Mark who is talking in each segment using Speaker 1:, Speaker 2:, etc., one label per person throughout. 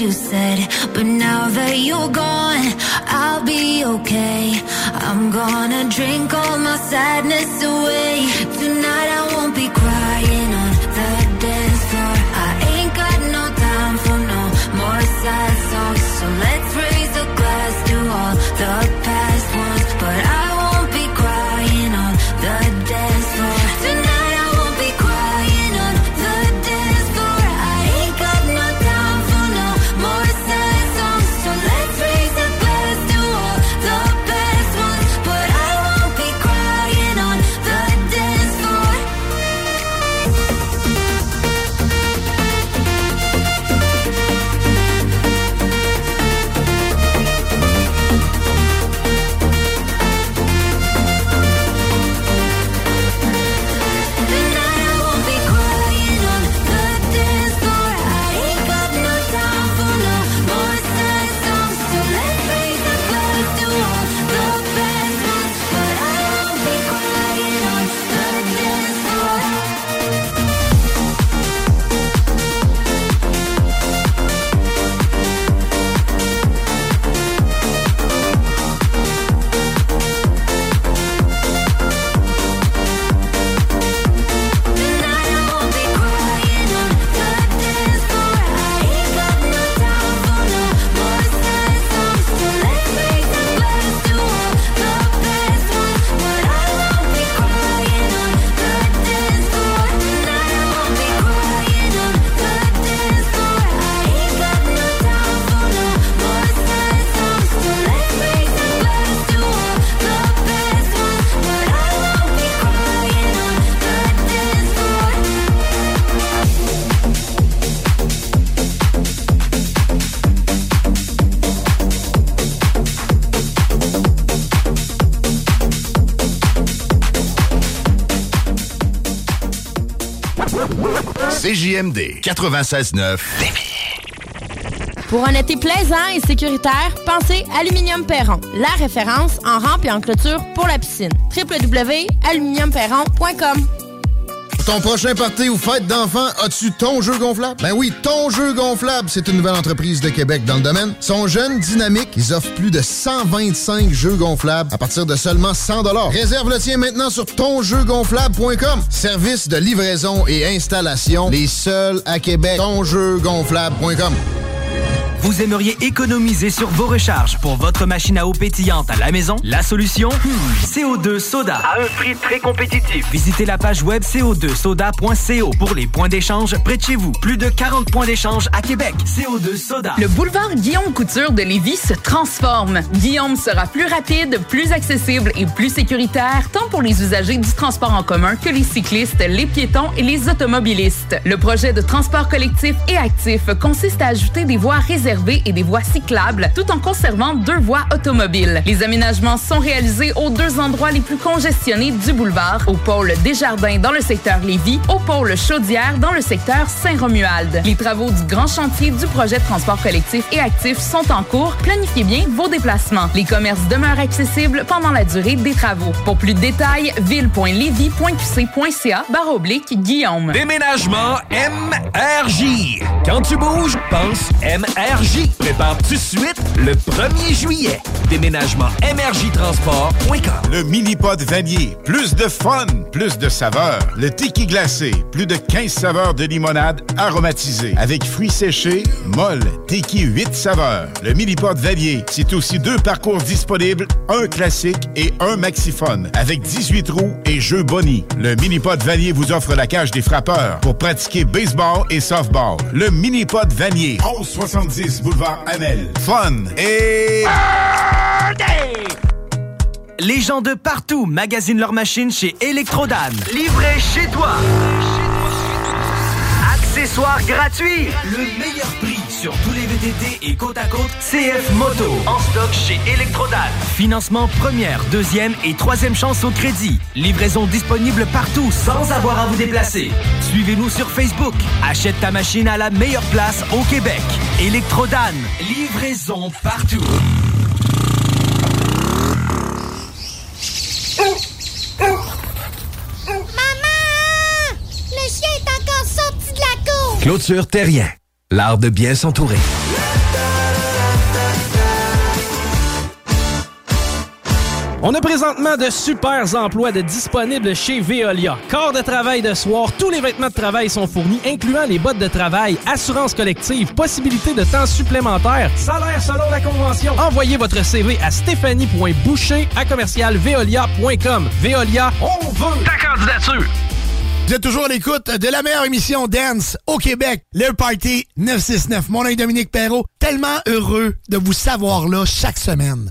Speaker 1: You
Speaker 2: said.
Speaker 3: CJMD 96.9.
Speaker 4: Pour un été plaisant et sécuritaire, pensez Aluminium Perron, la référence en rampe et en clôture pour la piscine. www.aluminiumperron.com
Speaker 5: Ton prochain party ou fête d'enfants, as-tu ton jeu gonflable? Ben oui, ton jeu gonflable, c'est une nouvelle entreprise de Québec dans le domaine. Sont jeunes, dynamiques, ils offrent plus de 125 jeux gonflables à partir de seulement 100 Réserve le tien maintenant sur tonjeugonflable.com. Service de livraison et installation, les seuls à Québec. Tonjeugonflable.com.
Speaker 6: Vous aimeriez économiser sur vos recharges pour votre machine à eau pétillante à la maison? La solution? Hmm, CO2 Soda. À un prix très compétitif. Visitez la page web co2soda.co pour les points d'échange près de chez vous. Plus de 40 points d'échange à Québec. CO2 Soda.
Speaker 7: Le boulevard Guillaume Couture de Lévis se transforme. Guillaume sera plus rapide, plus accessible et plus sécuritaire, tant pour les usagers du transport en commun que les cyclistes, les piétons et les automobilistes. Le projet de transport collectif et actif consiste à ajouter des voies réservées et des voies cyclables, tout en conservant deux voies automobiles. Les aménagements sont réalisés aux deux endroits les plus congestionnés du boulevard, au pôle Desjardins dans le secteur Lévis, au pôle Chaudière dans le secteur Saint-Romuald. Les travaux du grand chantier du projet de transport collectif et actif sont en cours. Planifiez bien vos déplacements. Les commerces demeurent accessibles pendant la durée des travaux. Pour plus de détails, ville.levy.qc.ca barre oblique Guillaume.
Speaker 8: Déménagement MRJ. Quand tu bouges, pense MRJ. Prépare tout de suite le 1er juillet. Déménagement MRJtransport.com.
Speaker 9: Le mini-pod vanier. Plus de fun, plus de saveurs. Le tiki glacé. Plus de 15 saveurs de limonade aromatisée. Avec fruits séchés, molle, tiki 8 saveurs. Le mini-pod vanier. C'est aussi deux parcours disponibles, un classique et un maxiphone. Avec 18 roues et jeux boni. Le mini-pod vanier vous offre la cage des frappeurs pour pratiquer baseball et softball. Le mini-pod vanier. 1170 boulevard Amel. Fun et...
Speaker 6: Les gens de partout magasinent leurs machines chez Electrodan. Livré chez toi. Accessoires gratuits. Le meilleur prix sur tous les VTT et côte à côte CF Moto. En stock chez Electrodan. Financement première, deuxième et troisième chance au crédit. Livraison disponible partout sans avoir à vous déplacer. Suivez-nous sur Facebook. Achète ta machine à la meilleure place au Québec. Electrodan. Livraison partout.
Speaker 10: Maman! Le chien est encore sorti de la cour!
Speaker 11: Clôture terrien l'art de bien s'entourer.
Speaker 10: On a présentement de super emplois de disponibles chez Veolia. Corps de travail de soir, tous les vêtements de travail sont fournis, incluant les bottes de travail, assurance collective, possibilité de temps supplémentaire, salaire selon la convention. Envoyez votre CV à stéphanie.boucher à commercialveolia.com. Veolia, on veut ta candidature!
Speaker 12: Vous êtes toujours à l'écoute de la meilleure émission Dance au Québec, le Party 969. Mon nom est Dominique Perrault. Tellement heureux de vous savoir là chaque semaine.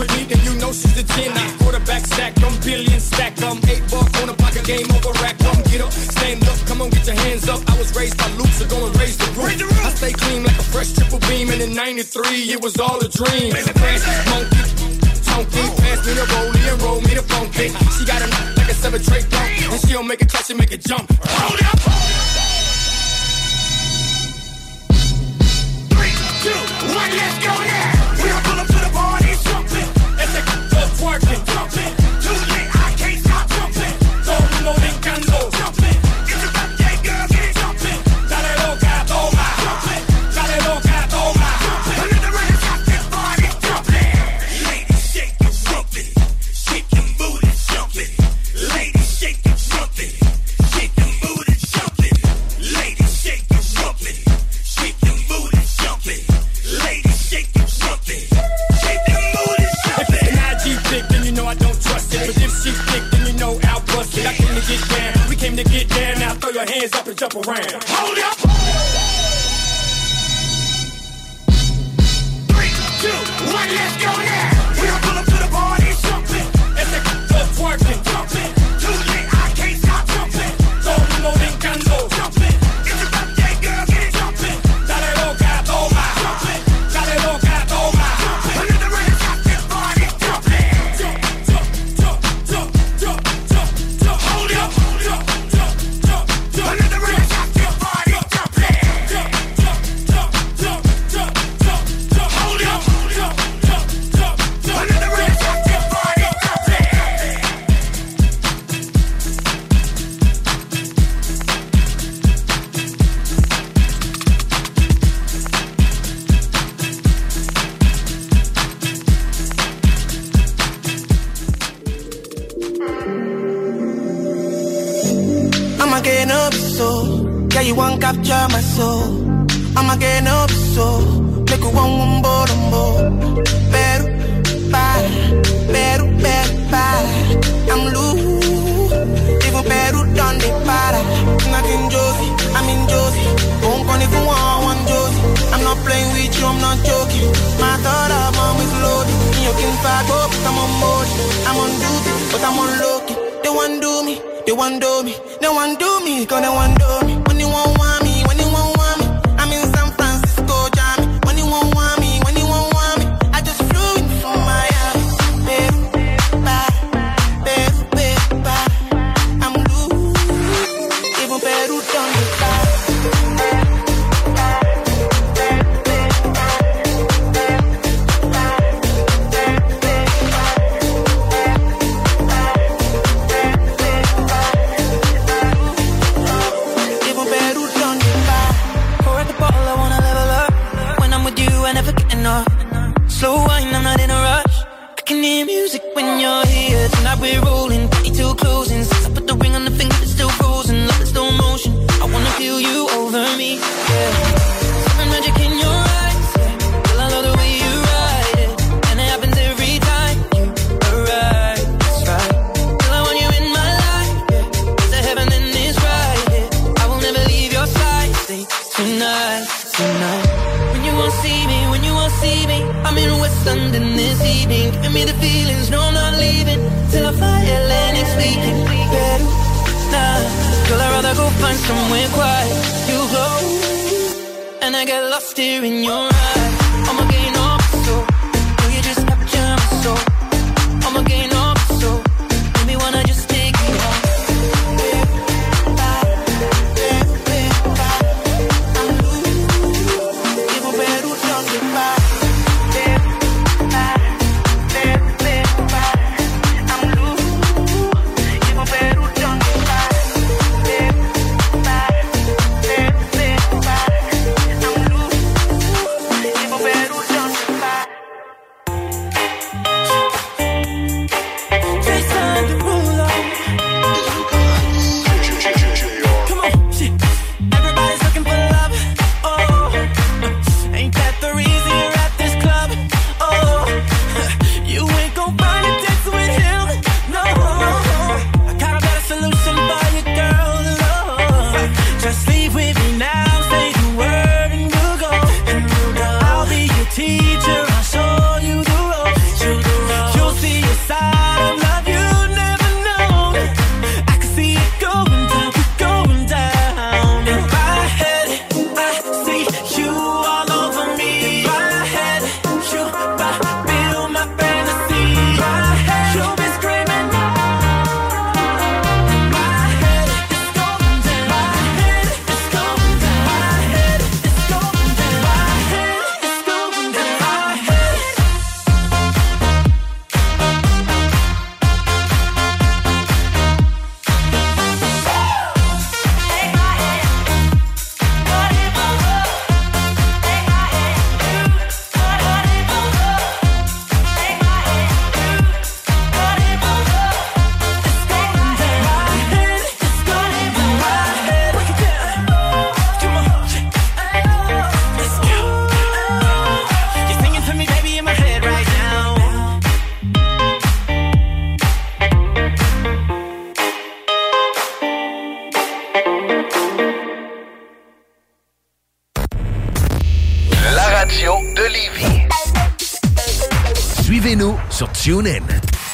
Speaker 13: with me, then you know she's the 10. I quarterback sack, I'm billion stack. I'm eight buck on a pocket game over rack. Come get up, stand up, come on, get your hands up. I was raised by loops, so go and raise the roof. I stay clean like a fresh triple beam, and in 93, it was all a dream. Crash is monkey, chunky. Pass me the rollie and roll me the funky. She got a like a seven tray dump, and she don't make a catch, she make a jump. Hold up, Three, two, one, let's go now. hands up and jump around. Hold up.
Speaker 1: Gonna want find somewhere quiet. You glow, and I get lost here in your eyes.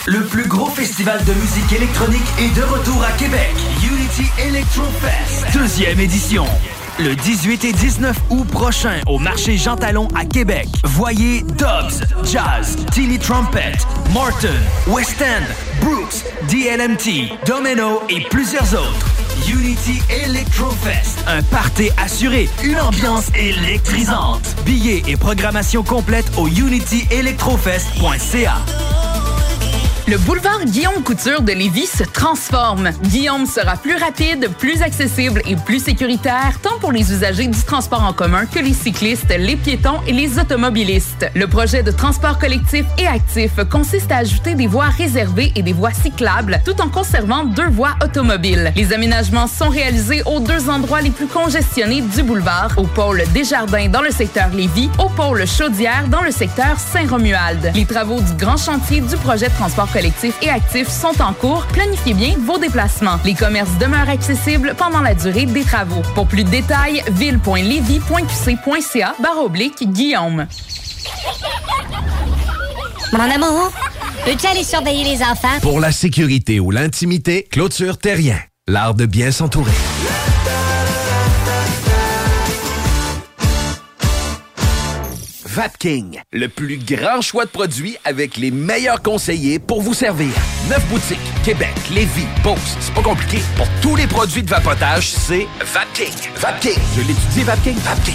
Speaker 6: Le plus gros festival de musique électronique est de retour à Québec. Unity Electro Fest, deuxième édition. Le 18 et 19 août prochain au marché Jean Talon à Québec. Voyez Dobbs, Jazz, Tilly Trumpet, Martin, West End, Brooks, DLMT, Domino et plusieurs autres. Unity Electrofest, un party assuré, une ambiance électrisante. Billets et programmation complète au unityelectrofest.ca.
Speaker 7: Le boulevard Guillaume Couture de Lévis se transforme. Guillaume sera plus rapide, plus accessible et plus sécuritaire, tant pour les usagers du transport en commun que les cyclistes, les piétons et les automobilistes. Le projet de transport collectif et actif consiste à ajouter des voies réservées et des voies cyclables, tout en conservant deux voies automobiles. Les aménagements sont réalisés aux deux endroits les plus congestionnés du boulevard, au pôle Desjardins dans le secteur Lévis, au pôle Chaudière dans le secteur Saint-Romuald. Les travaux du grand chantier du projet de transport collectif et actif sont en cours. Planifiez bien vos déplacements. Les commerces demeurent accessibles pendant la durée des travaux. Pour plus de détails, ville.levy.qc.ca barre oblique Guillaume.
Speaker 14: Mon amour, peux-tu aller surveiller les enfants?
Speaker 8: Pour la sécurité ou l'intimité, Clôture Terrien. L'art de bien s'entourer. Vapking, le plus grand choix de produits avec les meilleurs conseillers pour vous servir. Neuf boutiques, Québec, Lévis, Beauce, c'est pas compliqué. Pour tous les produits de vapotage, c'est Vapking. Vapking, je l'étudie, Vapking, Vapking.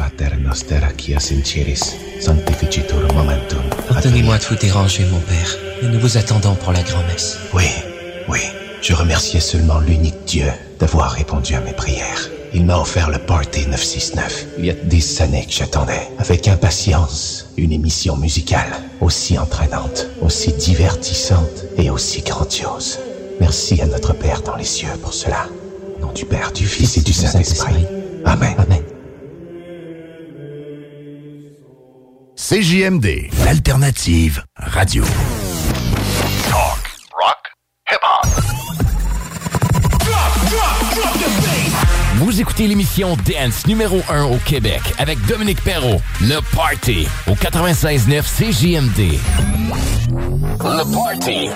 Speaker 15: Pater noster qui sinceris, sanctificitur momentum.
Speaker 16: Pardonnez-moi de vous déranger, mon père, mais nous vous attendons pour la grand-messe.
Speaker 15: Oui, oui, je remerciais seulement l'unique Dieu d'avoir répondu à mes prières. Il m'a offert le Party 969. Il y a des années que j'attendais, avec impatience, une émission musicale aussi entraînante, aussi divertissante et aussi grandiose. Merci à notre Père dans les cieux pour cela. Au nom du Père, du Fils et du Saint-Esprit. Amen. Amen.
Speaker 8: CJMD, l'alternative radio. Talk, rock, hip-hop.
Speaker 3: Vous écoutez l'émission Dance numéro 1 au Québec avec Dominique Perrault. Le Party au 96.9 CJMD. Le Party.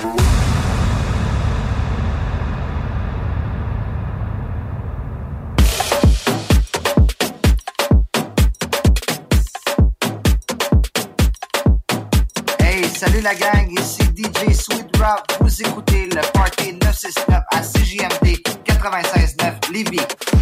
Speaker 17: Salut la gang, ici DJ Sweet Rock. Vous écoutez le Party 969 à CJMD 96.9 Lévis.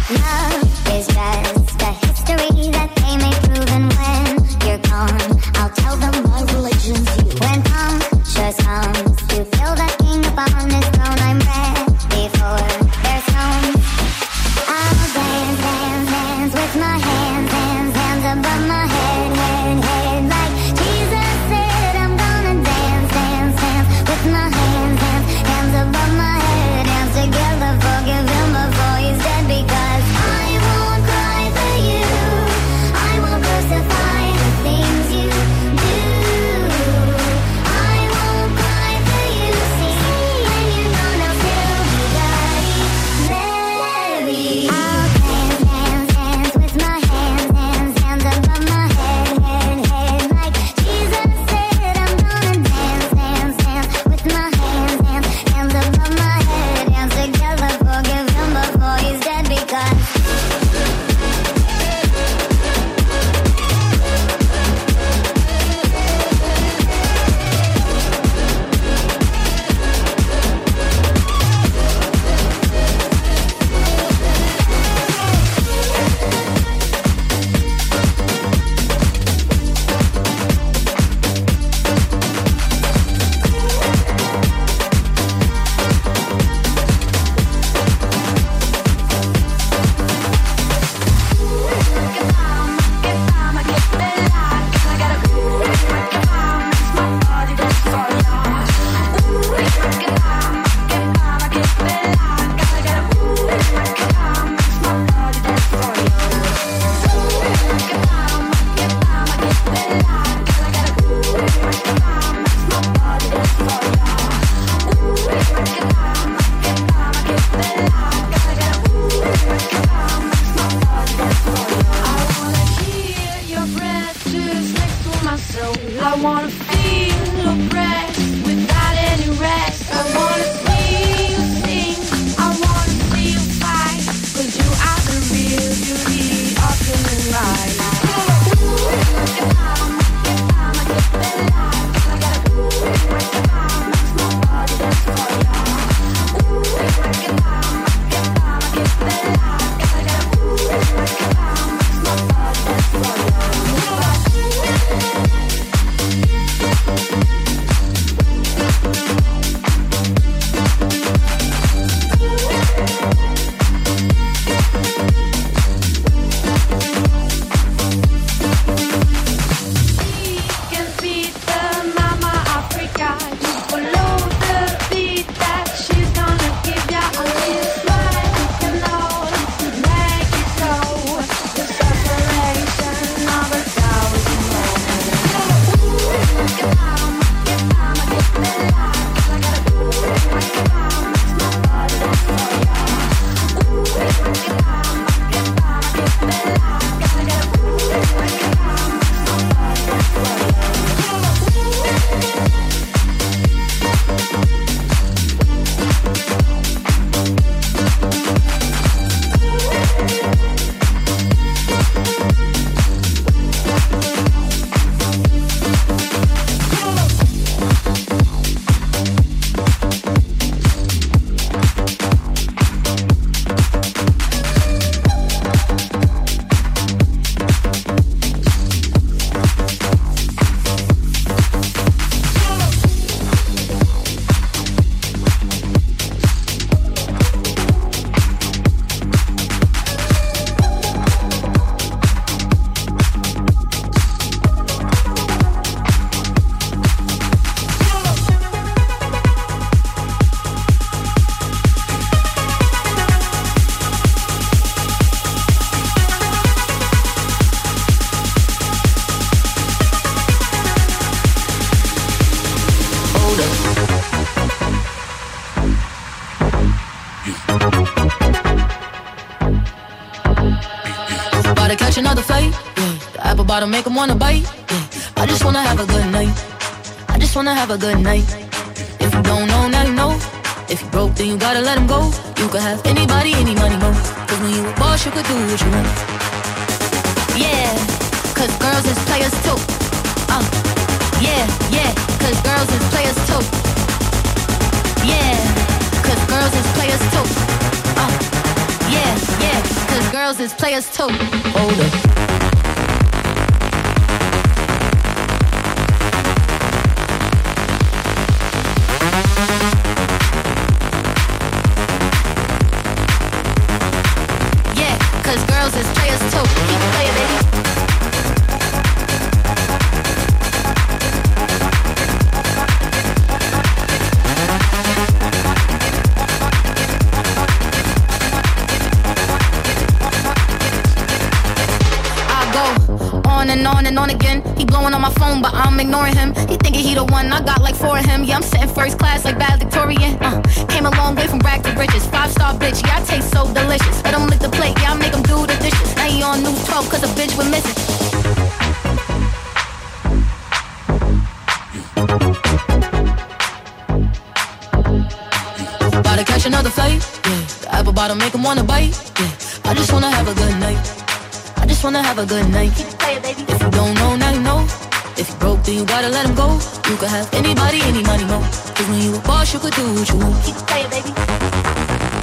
Speaker 10: Love is just a history that they may prove and when you're gone, I'll tell them my religion's you. When conscious comes to feel the king upon his throne, I'm ready for their stones.
Speaker 18: Bottom make 'em wanna bite. Yeah. I just wanna have a good night. I just wanna have a good night. If you don't know, now you know. If you broke, then you gotta let him go. You could have anybody, any money, mo. Cause when you a boss, you could do what you want. Yeah, cause girls is players too. Uh, yeah, yeah, cause girls is players too. Yeah, cause girls is players too. Uh, yeah, yeah, cause girls is players too. Hold up. Taste so delicious. Let him lick the plate, yeah, I make him do the dishes. Now he on news 12 cause a bitch we're missing. About to catch another fight. Yeah, the apple bottom make him wanna bite. Yeah, I just wanna have a good night. I just wanna have a good night. If you don't know, now you know. If you broke, then you gotta let him go. You could have anybody, any money, mo. Cause when you a boss, you could do what you want. Keep playing, baby.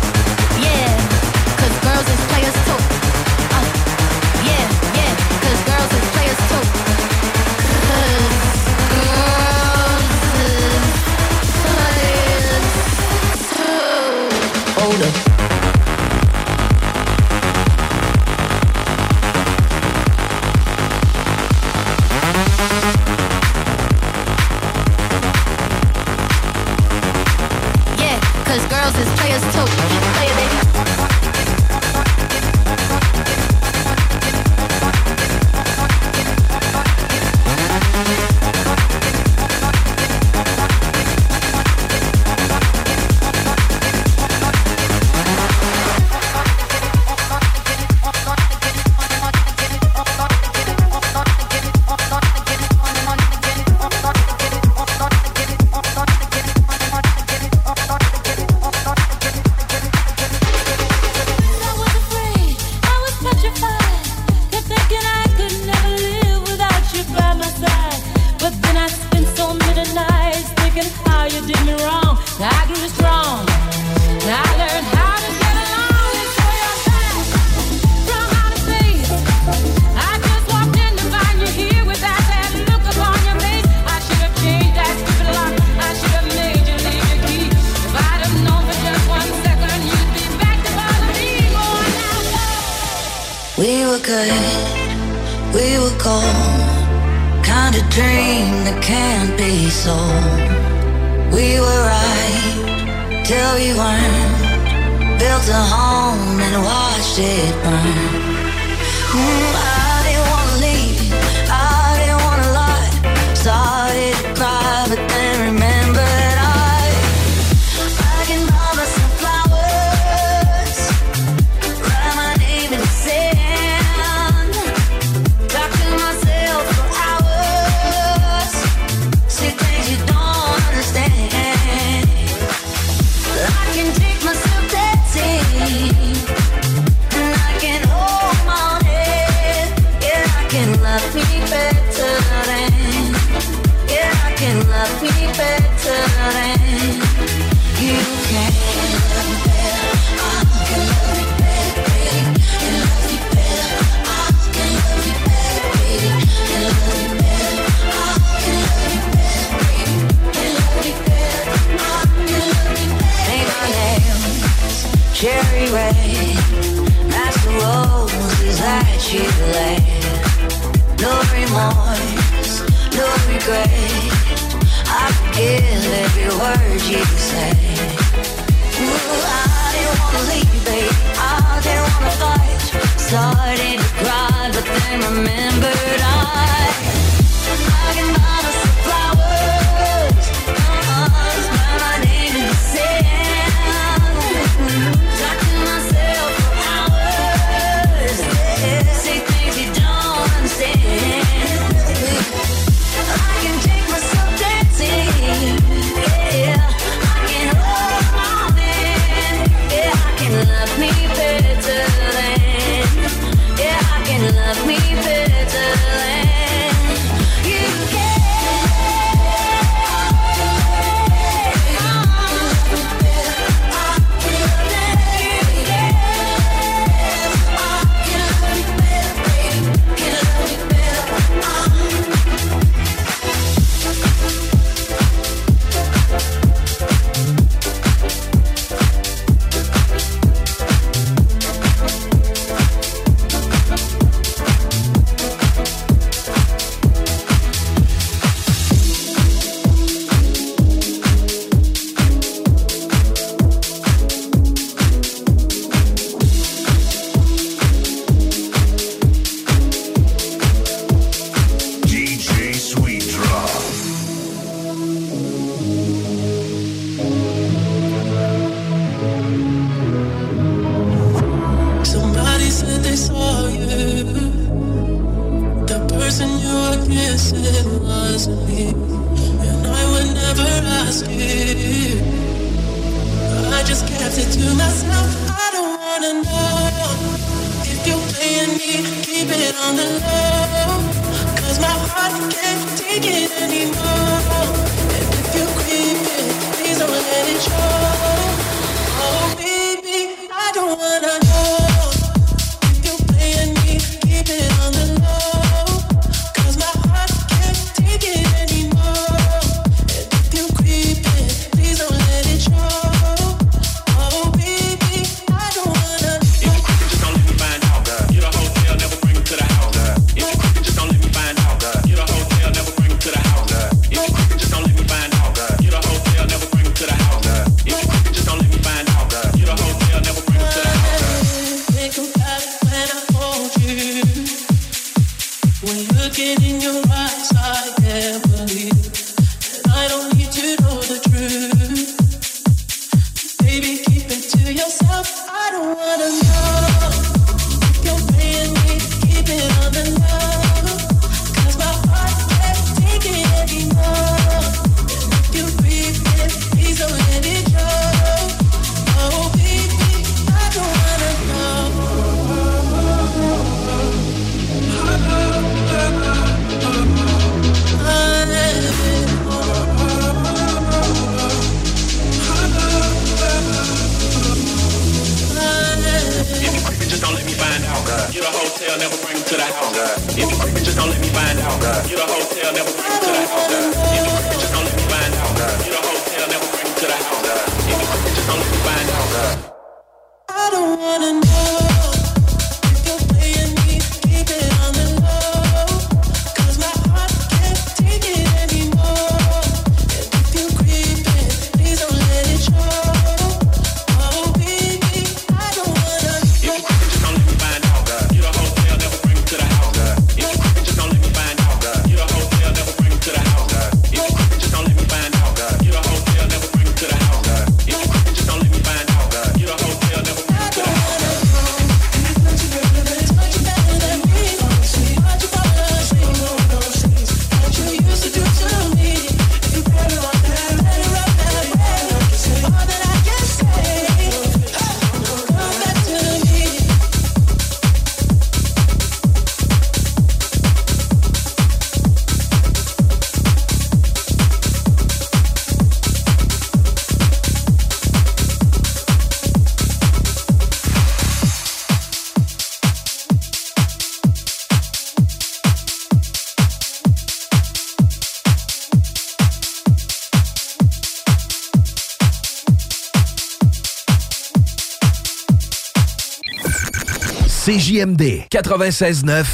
Speaker 8: CJMD 96.9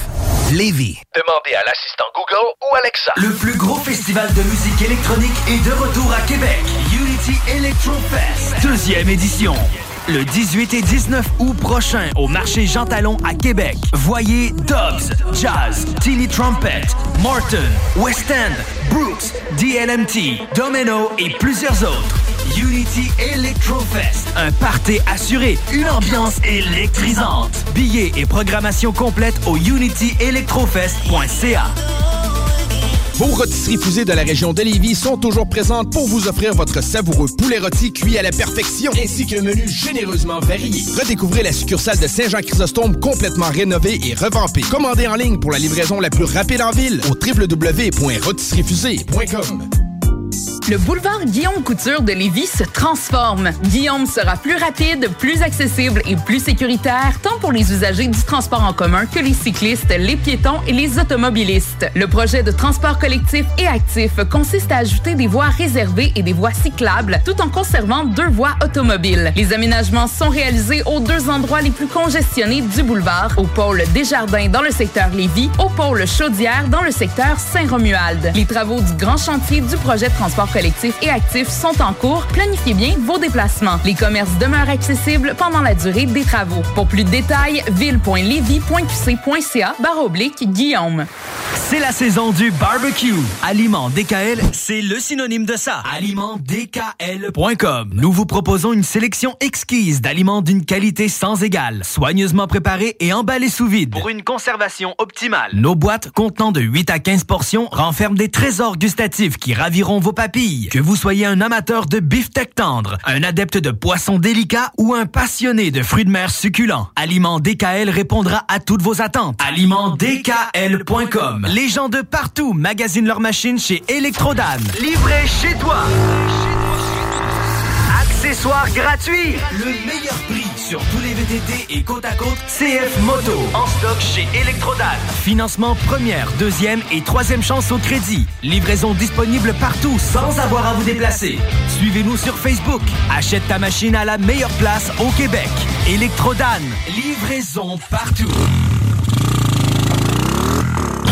Speaker 8: Lévis.
Speaker 11: Demandez à l'assistant Google ou Alexa.
Speaker 6: Le plus gros festival de musique électronique est de retour à Québec. Unity Electro Fest, deuxième édition. Le 18 et 19 août prochain au marché Jean Talon à Québec. Voyez Dobbs, Jazz, Tilly Trumpet, Morton, West End, Brooks, DLMT, Domino et plusieurs autres. Unity Electrofest, un party assuré, une ambiance électrisante. Billets et programmation complète au unityelectrofest.ca.
Speaker 19: Vos rôtisseries fusées de la région de sont toujours présentes pour vous offrir votre savoureux poulet rôti cuit à la perfection, ainsi qu'un menu généreusement varié. Redécouvrez la succursale de Saint-Jean-Chrysostome complètement rénovée et revampée. Commandez en ligne pour la livraison la plus rapide en ville au www.rôtisseriefusée.com.
Speaker 7: Le boulevard Guillaume Couture de Lévis se transforme. Guillaume sera plus rapide, plus accessible et plus sécuritaire, tant pour les usagers du transport en commun que les cyclistes, les piétons et les automobilistes. Le projet de transport collectif et actif consiste à ajouter des voies réservées et des voies cyclables, tout en conservant deux voies automobiles. Les aménagements sont réalisés aux deux endroits les plus congestionnés du boulevard, au pôle Desjardins dans le secteur Lévis, au pôle Chaudière dans le secteur Saint-Romuald. Les travaux du grand chantier du projet de transport collectif et actif sont en cours. Planifiez bien vos déplacements. Les commerces demeurent accessibles pendant la durée des travaux. Pour plus de détails, ville.levy.qc.ca barre oblique Guillaume.
Speaker 6: C'est la saison du barbecue. Aliment DKL, c'est le synonyme de ça. AlimentDKL.com. Nous vous proposons une sélection exquise d'aliments d'une qualité sans égale, soigneusement préparés et emballés sous vide pour une conservation optimale. Nos boîtes contenant de 8 à 15 portions renferment des trésors gustatifs qui raviront Que vous soyez un amateur de beefsteak tendre, un adepte de poissons délicats ou un passionné de fruits de mer succulents, Aliment DKL répondra à toutes vos attentes. AlimentDKL.com. Les gens de partout magasinent leurs machines chez Electrodan. Livré chez toi. Accessoires gratuits. Le meilleur prix sur tous les VTT et côte à côte CF Moto. En stock chez Electrodan. Financement première, deuxième et troisième chance au crédit. Livraison disponible partout sans avoir à vous déplacer. Suivez-nous sur Facebook. Achète ta machine à la meilleure place au Québec. Electrodan. Livraison partout.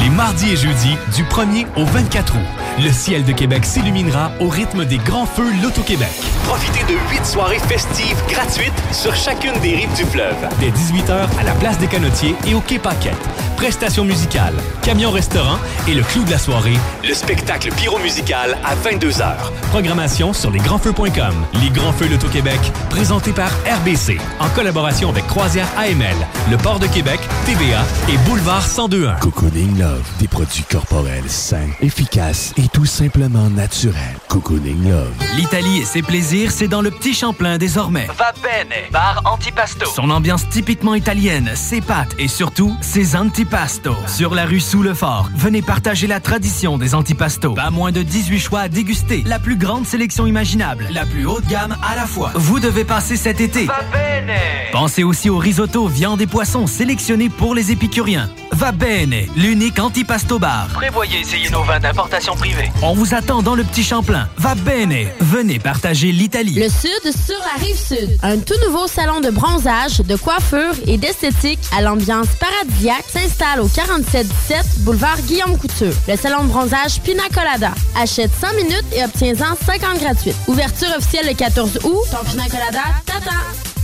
Speaker 20: Les mardis et jeudis, du 1er au 24 août, le ciel de Québec s'illuminera au rythme des grands feux Loto-Québec.
Speaker 21: Profitez de huit soirées festives gratuites sur chacune des rives du fleuve.
Speaker 20: Dès 18h à la place des Canotiers et au Quai Paquette. Prestations musicales, camion-restaurant et le clou de la soirée,
Speaker 21: Le spectacle pyro-musical à 22h.
Speaker 20: Programmation sur lesgrandsfeux.com. Les Grands Feux Loto-Québec, présentés par RBC, en collaboration avec Croisière AML, le Port de Québec, TVA et Boulevard 1021.
Speaker 22: Cocooning Love, des produits corporels sains, efficaces et tout simplement naturels. Cocooning Love.
Speaker 6: L'Italie et ses plaisirs, c'est dans le Petit Champlain désormais. Va bene, bar antipasto. Son ambiance typiquement italienne, ses pâtes et surtout ses antipasto. Sur la rue sous le fort, venez partager la tradition des antipasto. Pas moins de 18 choix à déguster, la plus grande sélection imaginable, la plus haute gamme à la fois. Vous devez passer cet été. Va bene. Pensez aussi au risotto, viande et poissons sélectionnés pour les épicuriens. Va bene, l'unique antipasto bar. Prévoyez essayer nos vins d'importation privée. On vous attend dans le Petit Champlain. Va bene, venez partager l'Italie.
Speaker 23: Le Sud sur la rive Sud. Un tout nouveau salon de bronzage, de coiffure et d'esthétique à l'ambiance paradisiaque s'installe au 4717 boulevard Guillaume Couture. Le salon de bronzage Pina Colada. Achète 100 minutes et obtiens-en 50 gratuites. Ouverture officielle le 14 août. Ton Pina Colada, tata!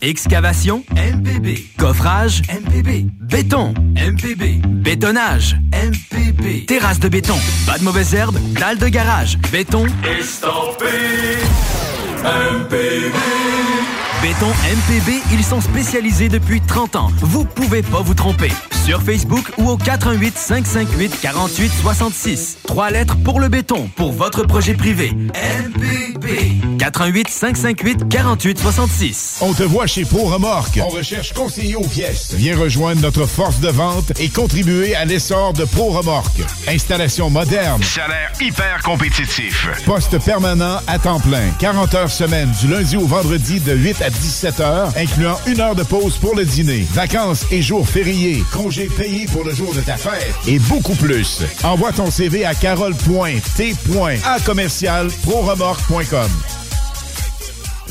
Speaker 6: Excavation MPB. Coffrage MPB. Béton MPB. Bétonnage MPB. Terrasse de béton. Pas de mauvaises herbes. Dalle de garage. Béton estampé MPB. Béton MPB, ils sont spécialisés depuis 30 ans. Vous pouvez pas vous tromper. Sur Facebook ou au 88 558 48 66. Trois lettres pour le béton, pour votre projet privé. MPB. 88 558 48 66.
Speaker 9: On te voit chez Pro Remorque. On recherche conseiller aux pièces. Viens rejoindre notre force de vente et contribuer à l'essor de Pro Remorque. Installation moderne.
Speaker 24: Salaire hyper compétitif.
Speaker 9: Poste permanent à temps plein. 40 heures semaine du lundi au vendredi de 8 à 17 heures, incluant une heure de pause pour le dîner. Vacances et jours fériés. Congés payés pour le jour de ta fête. Et beaucoup plus. Envoie ton CV à carole.t.a commercial proremorque.com.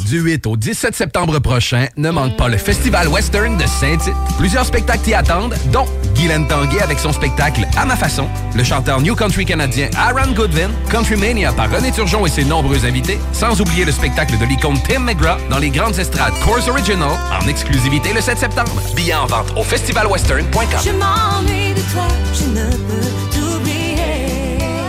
Speaker 8: Du 8 au 17 septembre prochain, ne manque pas le Festival Western de Saint-Tite. Plusieurs spectacles t'y attendent, dont Guylaine Tanguay avec son spectacle À ma façon, le chanteur New Country canadien Aaron Goodwin, Country Mania par René Turgeon et ses nombreux invités, sans oublier le spectacle de l'icône Tim McGraw dans les grandes estrades Course Original en exclusivité le 7 septembre. Billets en vente au festivalwestern.com.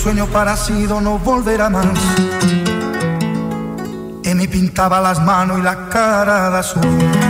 Speaker 12: sueño parecido no volverá más. Y me pintaba las manos y la cara de azul.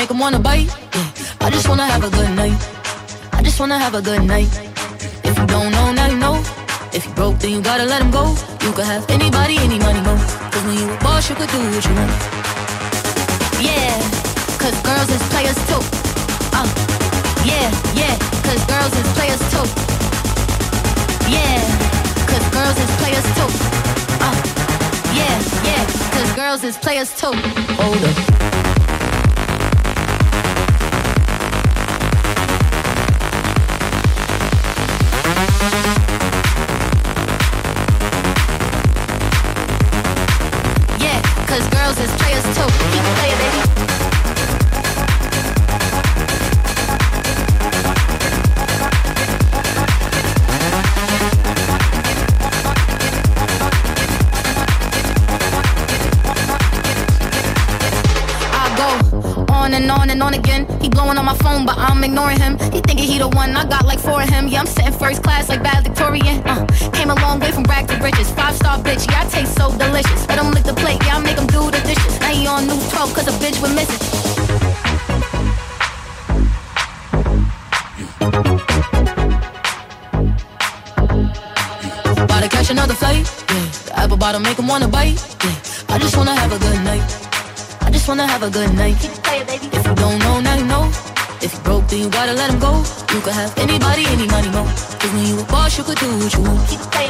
Speaker 18: make them wanna bite. Yeah. I just wanna have a good night. I just wanna have a good night. If you don't know, now you know. If you broke, then you gotta let go. You could have anybody, any money, mo. Cause when you a boss, you could do what you want. Yeah, cause girls is players too. Uh, yeah, yeah, cause girls is players too. Yeah, cause girls is players too. Uh, yeah, yeah, cause girls is players too. Hold up. have a good night. baby. If you don't know, now you know. If you broke, then you gotta let him go. You could have anybody, any money, mo. Cause when you a boss, you could do what you want.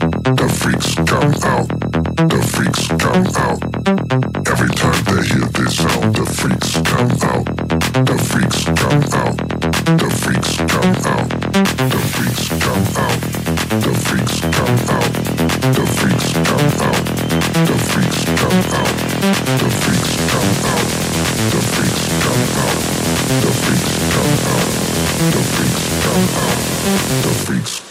Speaker 25: The freaks. come out. The freaks come out. Every time they hear this, the freaks come out. The freaks come out. The freaks come out. The freaks come out. The freaks come out. The freaks come out. The freaks come out. The freaks come out. The freaks come out. The freaks come out. The freaks come out.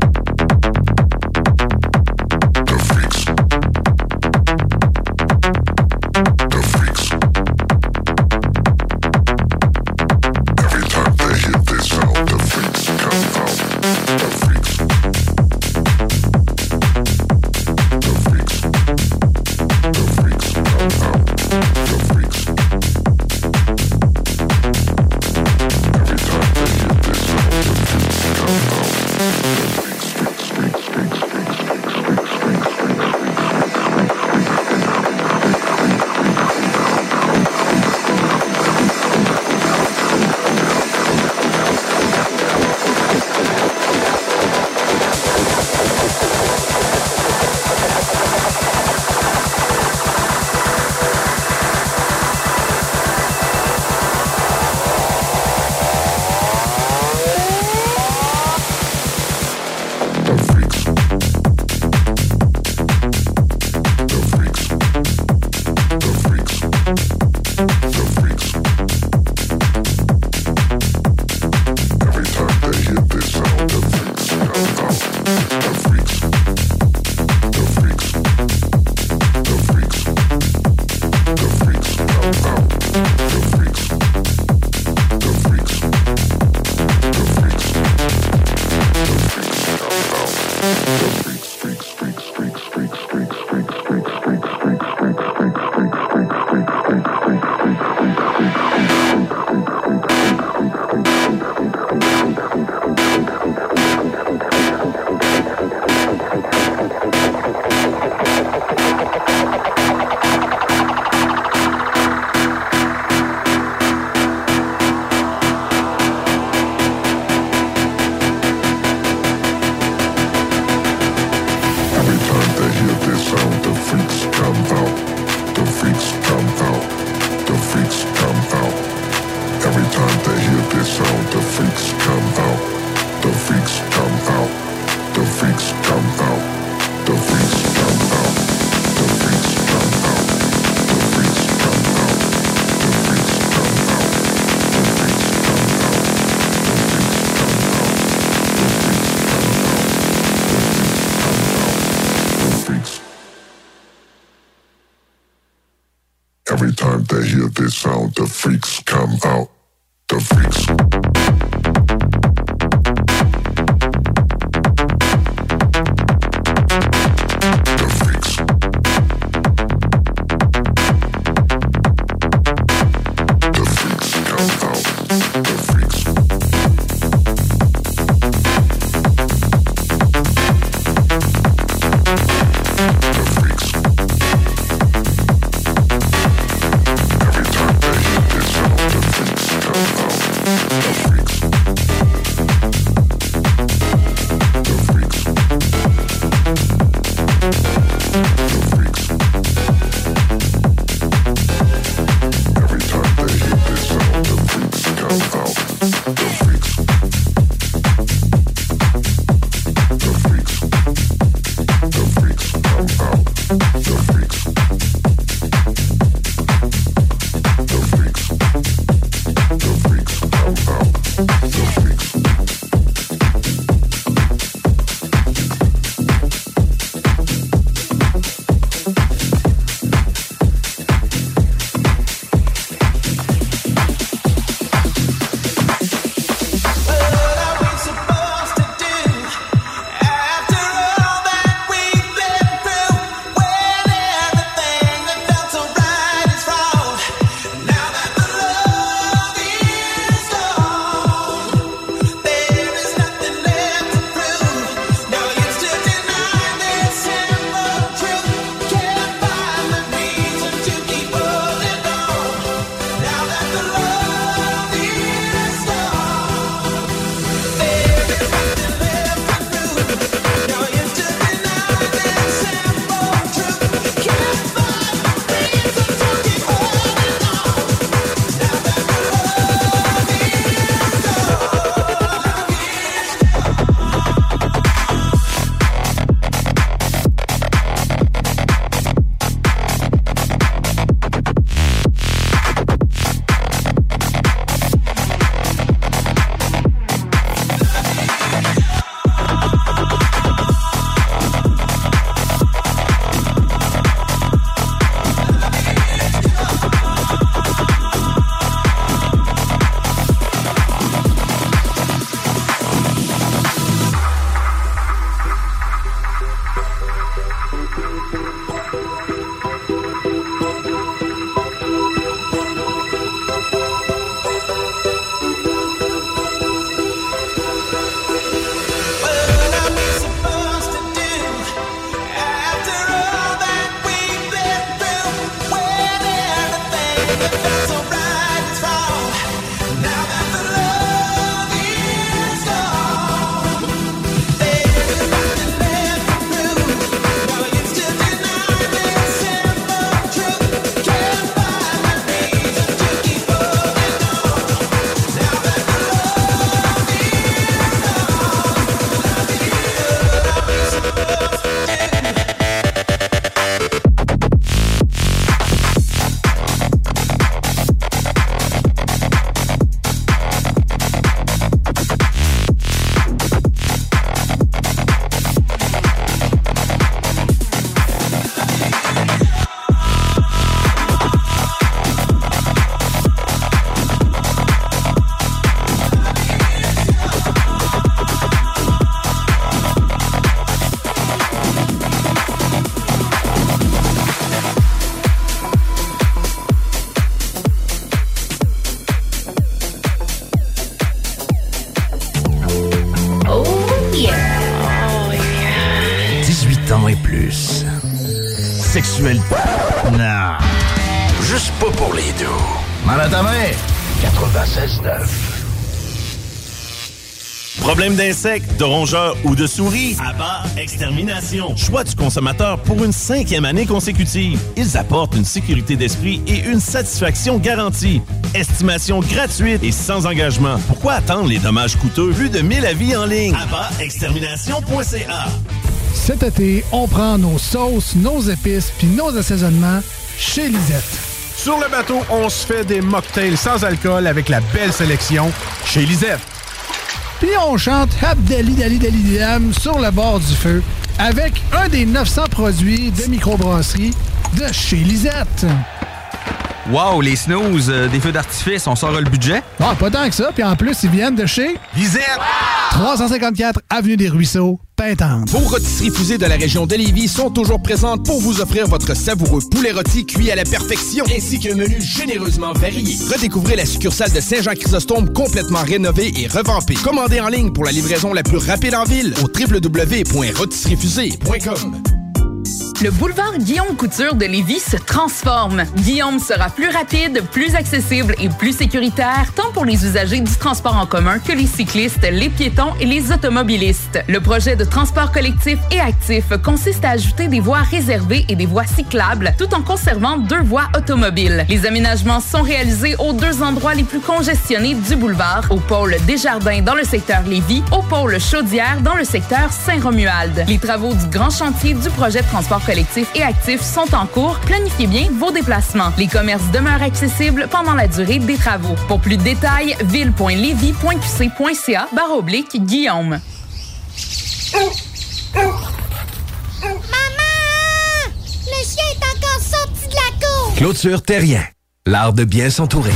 Speaker 26: Yes. Et plus. Sexuel. Non. Juste pas pour les deux. Mal à ta main. 96.9.
Speaker 27: Problème d'insectes, de rongeurs ou de souris? Abat Extermination. Choix du consommateur pour une cinquième année consécutive. Ils apportent une sécurité d'esprit et une satisfaction garantie. Estimation gratuite et sans engagement. Pourquoi attendre les dommages coûteux? Plus de 1000 avis en ligne? Abatextermination.ca
Speaker 28: Cet été, on prend nos sauces, nos épices puis nos assaisonnements chez Lisette.
Speaker 19: Sur le bateau, on se fait des mocktails sans alcool avec la belle sélection chez Lisette.
Speaker 28: Puis on chante Abdali Dali Dali Dam sur le bord du feu avec un des 900 produits de microbrasserie de chez Lisette.
Speaker 3: Wow, les snooze, euh, des feux d'artifice, on sort le budget?
Speaker 29: Ah, pas tant que ça. Puis en plus, ils viennent de chez...
Speaker 3: Visite!
Speaker 29: 354 Avenue des Ruisseaux,
Speaker 30: Vos rôtisseries fusées de la région de Lévis sont toujours présentes pour vous offrir votre savoureux poulet rôti cuit à la perfection, ainsi qu'un menu généreusement varié. Redécouvrez la succursale de Saint-Jean-Chrysostome complètement rénovée et revampée. Commandez en ligne pour la livraison la plus rapide en ville au www.rôtisseriefusée.com.
Speaker 7: Le boulevard Guillaume Couture de Lévis se transforme. Guillaume sera plus rapide, plus accessible et plus sécuritaire, tant pour les usagers du transport en commun que les cyclistes, les piétons et les automobilistes. Le projet de transport collectif et actif consiste à ajouter des voies réservées et des voies cyclables, tout en conservant deux voies automobiles. Les aménagements sont réalisés aux deux endroits les plus congestionnés du boulevard, au pôle Desjardins dans le secteur Lévis, au pôle Chaudière dans le secteur Saint-Romuald. Les travaux du grand chantier du projet de transport collectif et actif sont en cours. Planifiez bien vos déplacements. Les commerces demeurent accessibles pendant la durée des travaux. Pour plus de détails, ville.levy.qc.ca barre oblique Guillaume.
Speaker 10: Maman! Le chien est encore sorti de la cour!
Speaker 8: Clôture Terrien, l'art de bien s'entourer.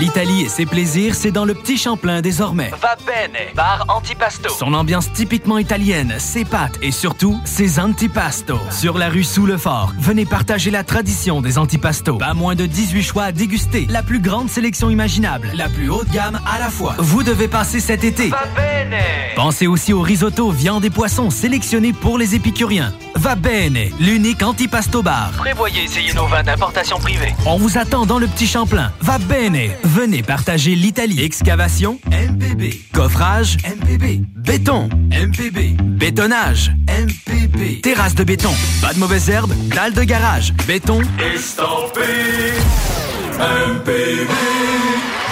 Speaker 6: L'Italie et ses plaisirs, c'est dans le Petit Champlain désormais.
Speaker 31: Va bene, bar antipasto.
Speaker 6: Son ambiance typiquement italienne, ses pâtes et surtout ses antipastos. Sur la rue Sous le Fort, venez partager la tradition des antipastos. Pas moins de 18 choix à déguster. La plus grande sélection imaginable, la plus haute gamme à la fois. Vous devez passer cet été.
Speaker 31: Va bene.
Speaker 6: Pensez aussi au risotto, viande et poissons sélectionnés pour les épicuriens. Va bene, l'unique antipasto bar.
Speaker 31: Prévoyez essayer nos vins d'importation privée.
Speaker 6: On vous attend dans le Petit Champlain. Va bene. Venez partager l'Italie. Excavation, MPB. Coffrage, MPB. Béton, MPB. Bétonnage, MPB. Terrasse de béton. Pas de mauvaises herbes. Dalle de garage. Béton.
Speaker 10: Estampé MPB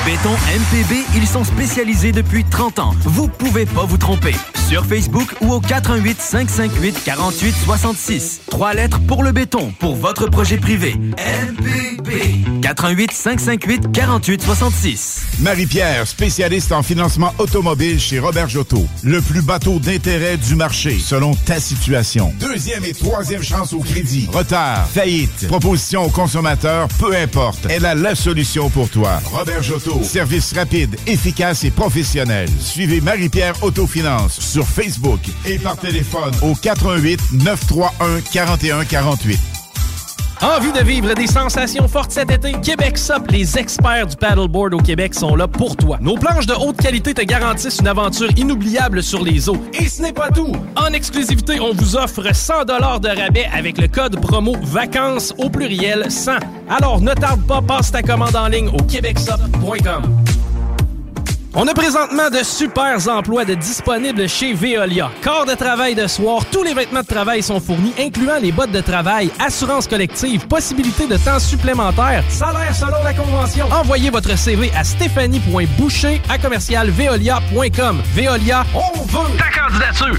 Speaker 6: Béton MPB, ils sont spécialisés depuis 30 ans. Vous pouvez pas vous tromper. Sur Facebook ou au 418 558 48 66. Trois lettres pour le béton, pour votre projet privé. MPB. 418 558 48 66.
Speaker 9: Marie-Pierre, spécialiste en financement automobile chez Robert Jotto. Le plus bateau d'intérêt du marché, selon ta situation. Deuxième et troisième chance au crédit. Retard, faillite, proposition au consommateur, peu importe. Elle a la solution pour toi. Robert Jotto. Service rapide, efficace et professionnel. Suivez Marie-Pierre Autofinance sur Facebook et par téléphone au 88 931 41 48.
Speaker 32: Envie de vivre des sensations fortes cet été? Québec Sup, les experts du paddleboard au Québec sont là pour toi. Nos planches de haute qualité te garantissent une aventure inoubliable sur les eaux. Et ce n'est pas tout! En exclusivité, on vous offre 100 de rabais avec le code promo VACANCES au pluriel 100. Alors ne tarde pas, passe ta commande en ligne au québecsup.com. On a présentement de super emplois de disponibles chez Veolia. Corps de travail de soir, tous les vêtements de travail sont fournis, incluant les bottes de travail, assurance collective, possibilité de temps supplémentaire, salaire selon la convention. Envoyez votre CV à stéphanie.boucher à commercialveolia.com. Veolia, on veut ta candidature!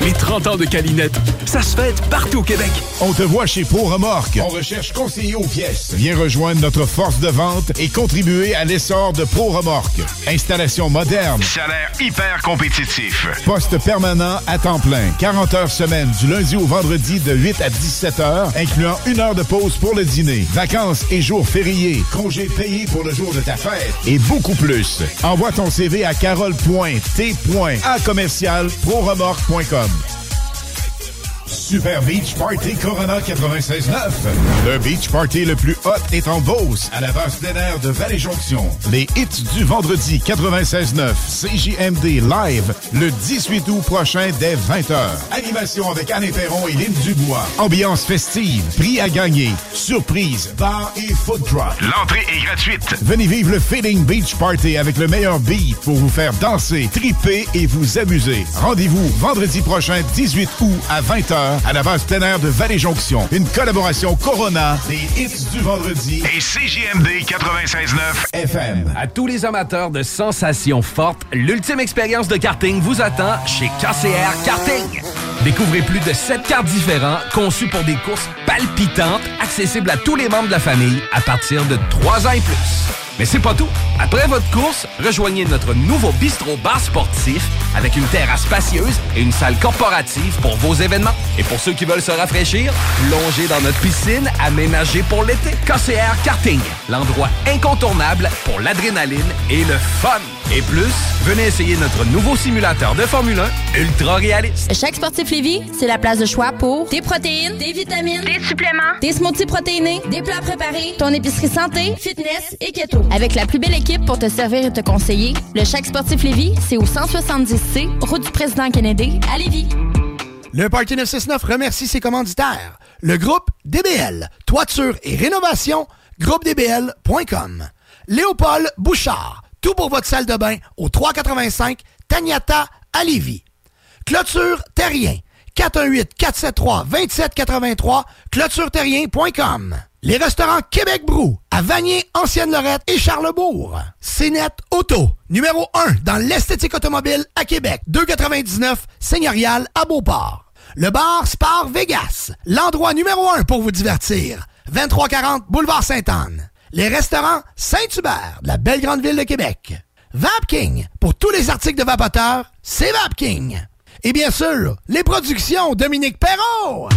Speaker 19: Les 30 ans de Calinette, ça se fête partout au Québec.
Speaker 9: On te voit chez Pro Remorque. On recherche conseiller aux pièces. Viens rejoindre notre force de vente et contribuer à l'essor de Pro Remorque. Installation moderne.
Speaker 33: Salaire hyper compétitif.
Speaker 9: Poste permanent à temps plein. 40 heures semaine du lundi au vendredi de 8 à 17 heures, incluant une heure de pause pour le dîner. Vacances et jours fériés. Congés payés pour le jour de ta fête. Et beaucoup plus. Envoie ton CV à carole.t.a commercial proremorque.com. Club. Super Beach Party Corona 96.9. Le beach party le plus hot est en Beauce, à la base plein air de Vallée-Jonction. Les hits du vendredi 96.9 CJMD live le 18 août prochain dès 20h. Animation avec Anne Perron et Lynn Dubois. Ambiance festive, prix à gagner, surprise, bar et food drop.
Speaker 33: L'entrée est gratuite.
Speaker 9: Venez vivre le Feeling Beach Party avec le meilleur beat pour vous faire danser, triper et vous amuser. Rendez-vous vendredi prochain 18 août à 20h à la base plein air de Vallée-Jonction. Une collaboration Corona, des hits du vendredi
Speaker 24: Et CJMD 96.9
Speaker 9: FM.
Speaker 8: À tous les amateurs de sensations fortes, l'ultime expérience de karting vous attend chez KCR Karting. Découvrez plus de 7 cartes différents conçus pour des courses palpitantes, accessibles à tous les membres de la famille à partir de 3 ans et plus. Mais c'est pas tout. Après votre course, rejoignez notre nouveau bistrot bar sportif avec une terrasse spacieuse et une salle corporative pour vos événements. Et pour ceux qui veulent se rafraîchir, plongez dans notre piscine aménagée pour l'été. KCR Karting, l'endroit incontournable pour l'adrénaline et le fun. Et plus, venez essayer notre nouveau simulateur de Formule 1 ultra réaliste.
Speaker 4: Chaque sportif Lévis, c'est la place de choix pour des protéines, des vitamines, des suppléments, des smoothies protéinés, des plats préparés, ton épicerie santé, fitness et keto. Avec la plus belle équipe pour te servir et te conseiller, le Chaque sportif Lévis, c'est au 170C, route du président Kennedy, à Lévis.
Speaker 34: Le Parti 969 remercie ses commanditaires. Le groupe DBL, toiture et rénovation, groupedbl.com. Léopold Bouchard, tout pour votre salle de bain au 385 Tagnata à Lévis. Clôture Terrien, 418-473-2783, clôtureterrien.com. Les restaurants Québec Brou, à Vanier, Ancienne-Lorette et Charlebourg. CNET Auto, numéro 1 dans l'esthétique automobile à Québec, 299 Seigneurial à Beauport. Le bar Spar Vegas, l'endroit numéro 1 pour vous divertir. 2340 Boulevard Sainte-Anne. Les restaurants Saint-Hubert, de la belle grande ville de Québec. Vapking, pour tous les articles de vapoteurs, c'est Vapking. Et bien sûr, les productions Dominique Perrault.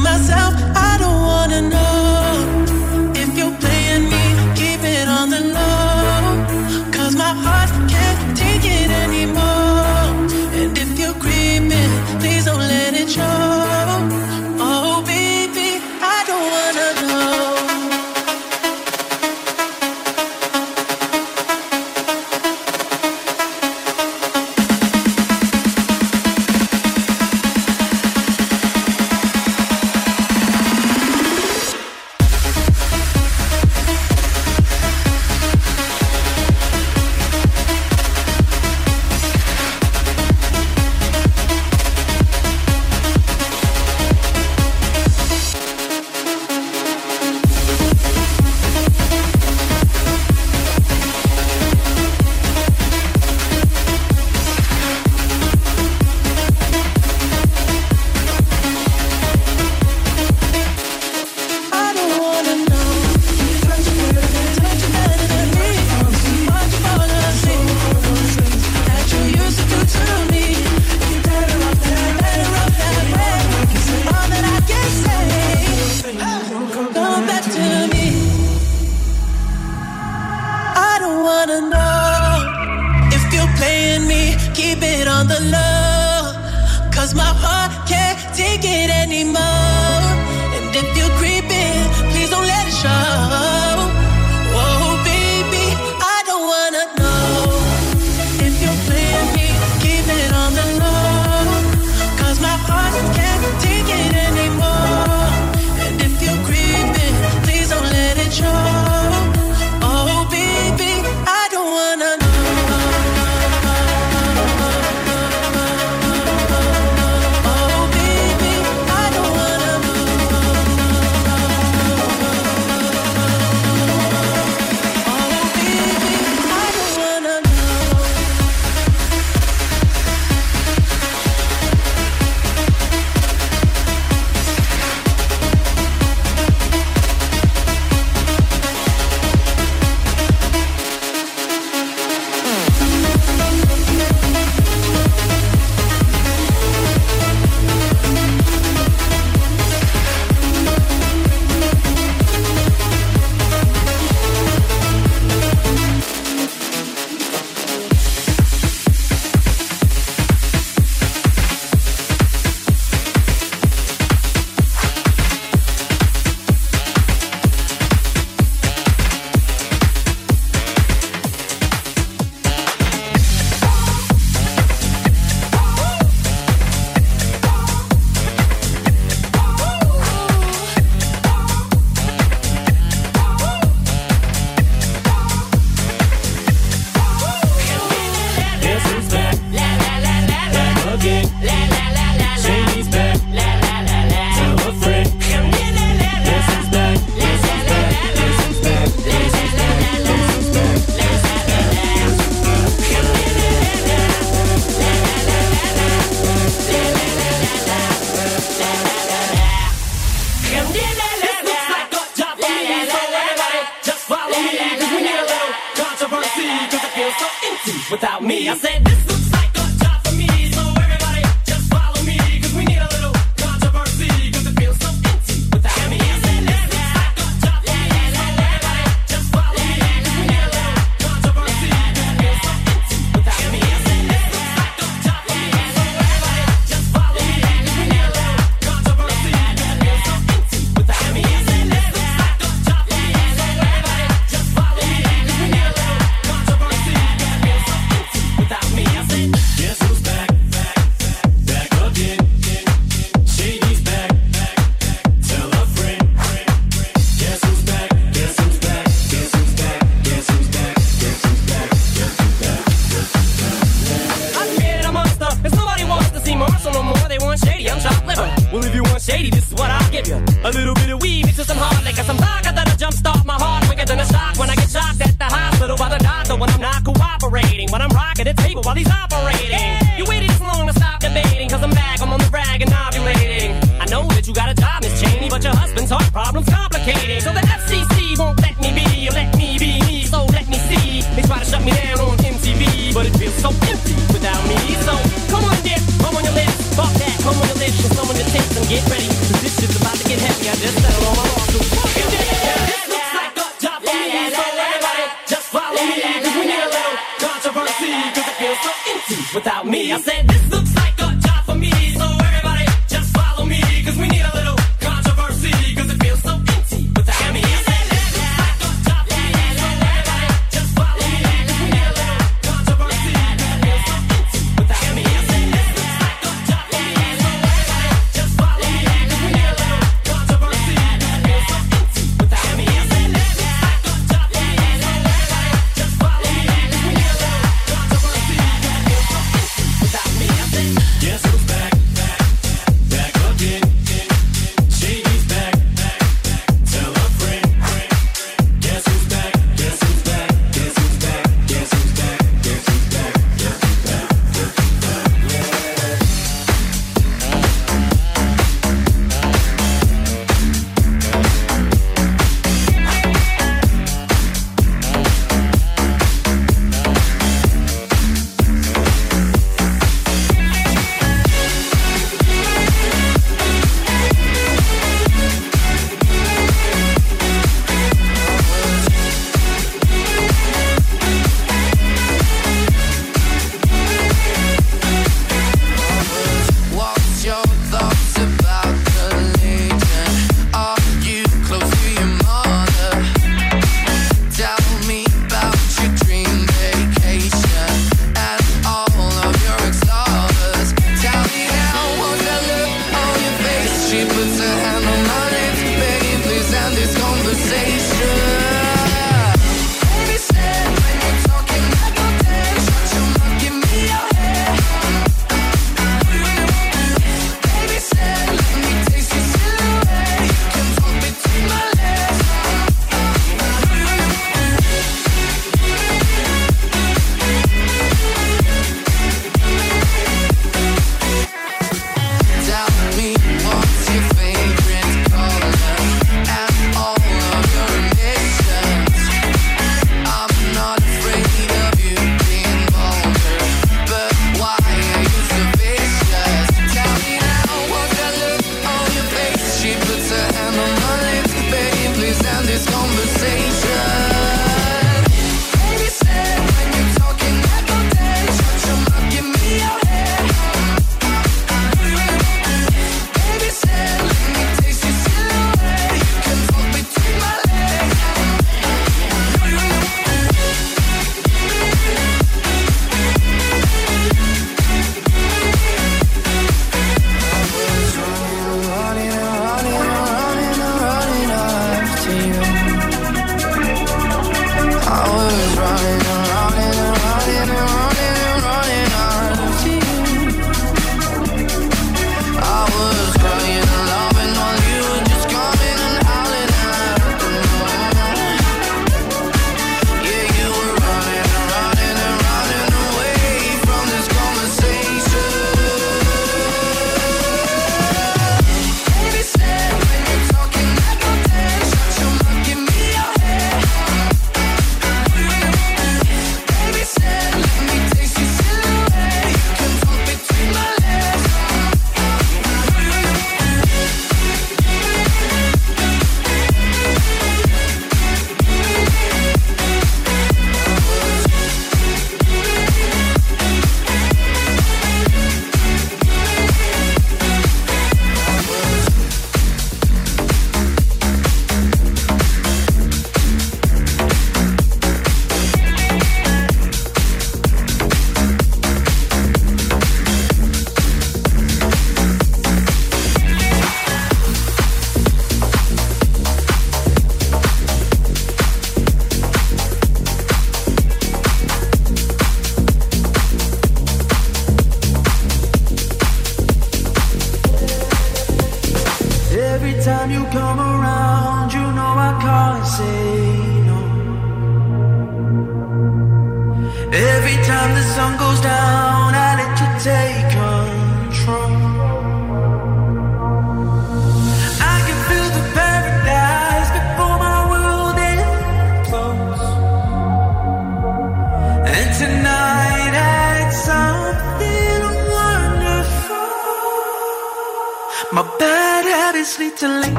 Speaker 35: Myself.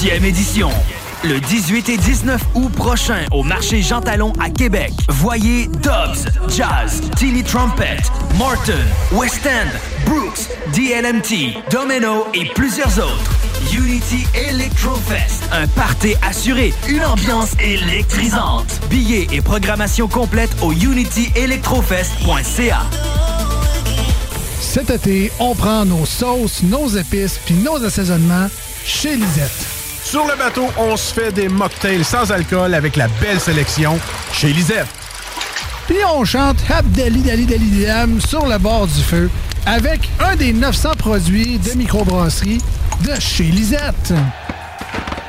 Speaker 6: Deuxième édition. Le 18 et 19 août prochain au marché Jean Talon à Québec. Voyez Dobbs, Jazz, Tilly Trumpet, Morton, West End, Brooks, DLMT, Domino et plusieurs autres. Unity Electrofest, un party assuré, une ambiance électrisante. Billets et programmation complète au unityelectrofest.ca.
Speaker 28: Cet été, on prend nos sauces, nos épices puis nos assaisonnements chez Lisette.
Speaker 19: Sur le bateau, on se fait des mocktails sans alcool avec la belle sélection chez Lisette.
Speaker 28: Puis on chante Abdali Dali Dali Dam sur le bord du feu avec un des 900 produits de microbrasserie de chez Lisette.